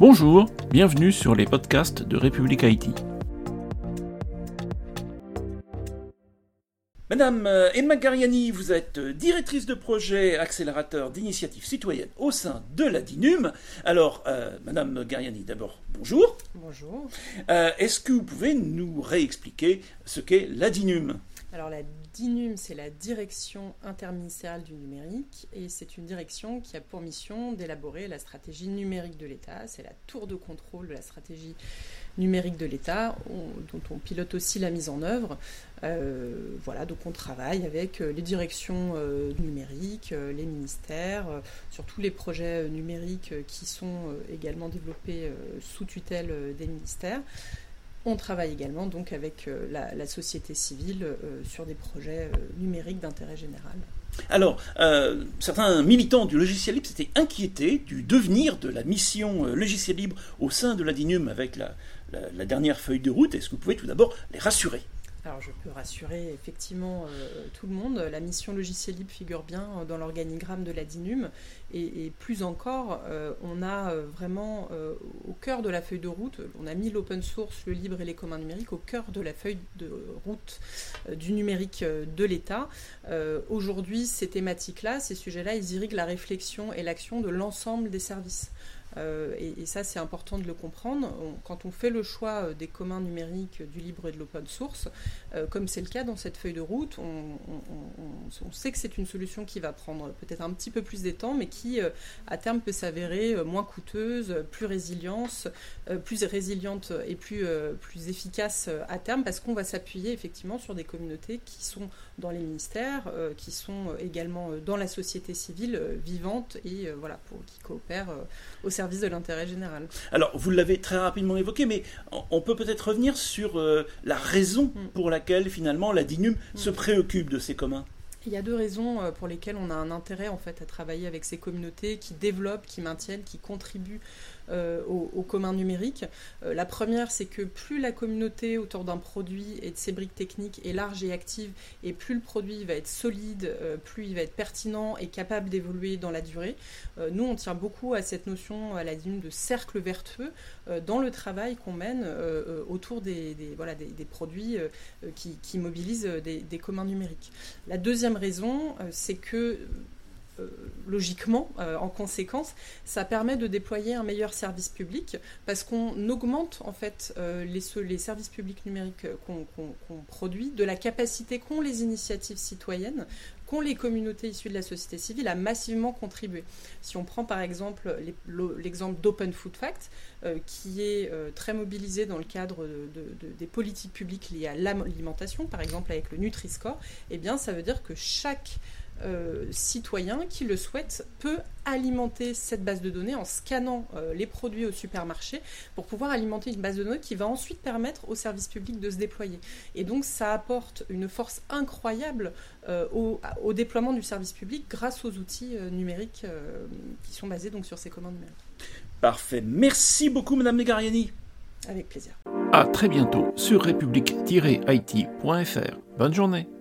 Bonjour, bienvenue sur les podcasts de République Haïti. Madame euh, Emma Gariani, vous êtes euh, directrice de projet accélérateur d'initiatives citoyennes au sein de la DINUM. Alors, euh, Madame Gariani, d'abord, bonjour. Bonjour. Est-ce que vous pouvez nous réexpliquer ce qu'est la DINUM? Alors la DINUM, c'est la direction interministérielle du numérique et c'est une direction qui a pour mission d'élaborer la stratégie numérique de l'État. C'est la tour de contrôle de la stratégie numérique de l'État dont on pilote aussi la mise en œuvre. Euh, voilà, donc on travaille avec euh, les directions euh, numériques, les ministères, sur tous les projets numériques qui sont également développés sous tutelle des ministères. On travaille également donc avec euh, la, société civile euh, sur des projets euh, numériques d'intérêt général. Alors, certains militants du logiciel libre s'étaient inquiétés du devenir de la mission logiciel libre au sein de la DINUM avec la dernière feuille de route. Est-ce que vous pouvez tout d'abord les rassurer? Alors je peux rassurer effectivement euh, tout le monde, la mission logiciel libre figure bien dans l'organigramme de la DINUM et, plus encore, euh, on a euh, vraiment au cœur de la feuille de route, on a mis l'open source, le libre et les communs numériques au cœur de la feuille de route du numérique de l'État. Aujourd'hui, ces thématiques-là, ces sujets-là, ils irriguent la réflexion et l'action de l'ensemble des services. Euh, et, ça, c'est important de le comprendre. quand on fait le choix euh, des communs numériques, du libre et de l'open source, euh, comme c'est le cas dans cette feuille de route, on, sait que c'est une solution qui va prendre peut-être un petit peu plus de temps, mais qui, à terme, peut s'avérer moins coûteuse, plus résiliente, plus résiliente et plus, efficace à terme, parce qu'on va s'appuyer effectivement sur des communautés qui sont dans les ministères, qui sont également dans la société civile vivante et voilà, qui coopèrent au service de l'intérêt général. Alors, vous l'avez très rapidement évoqué, mais on peut peut-être revenir sur euh, la raison mm. pour laquelle finalement la DINUM mm. se préoccupe de ces communs. Il y a deux raisons euh, pour lesquelles on a un intérêt en fait à travailler avec ces communautés qui développent, qui maintiennent, qui contribuent euh, au, commun numérique. Euh, la première, c'est que plus la communauté autour d'un produit et de ses briques techniques est large et active, et plus le produit va être solide, plus il va être pertinent et capable d'évoluer dans la durée. nous, on tient beaucoup à cette notion, à la ligne de cercle vertueux dans le travail qu'on mène autour des, produits qui, mobilisent des, communs numériques. La deuxième raison, euh, c'est que euh, logiquement, euh, en conséquence, ça permet de déployer un meilleur service public parce qu'on augmente en fait les, les, services publics numériques qu'on produit, de la capacité qu'ont les initiatives citoyennes, qu'ont les communautés issues de la société civile à massivement contribuer. Si on prend par exemple l'exemple d'Open Food Fact, qui est très mobilisé dans le cadre des politiques publiques liées à l'alimentation, par exemple avec le Nutri-Score, eh bien ça veut dire que chaque euh, citoyen qui le souhaite peut alimenter cette base de données en scannant euh, les produits au supermarché pour pouvoir alimenter une base de données qui va ensuite permettre au service public de se déployer. Et donc ça apporte une force incroyable euh, au, déploiement du service public grâce aux outils numériques qui sont basés donc sur ces commandes numériques. Parfait. Merci beaucoup Madame Negariani. Avec plaisir. À très bientôt sur république-it.fr. Bonne journée.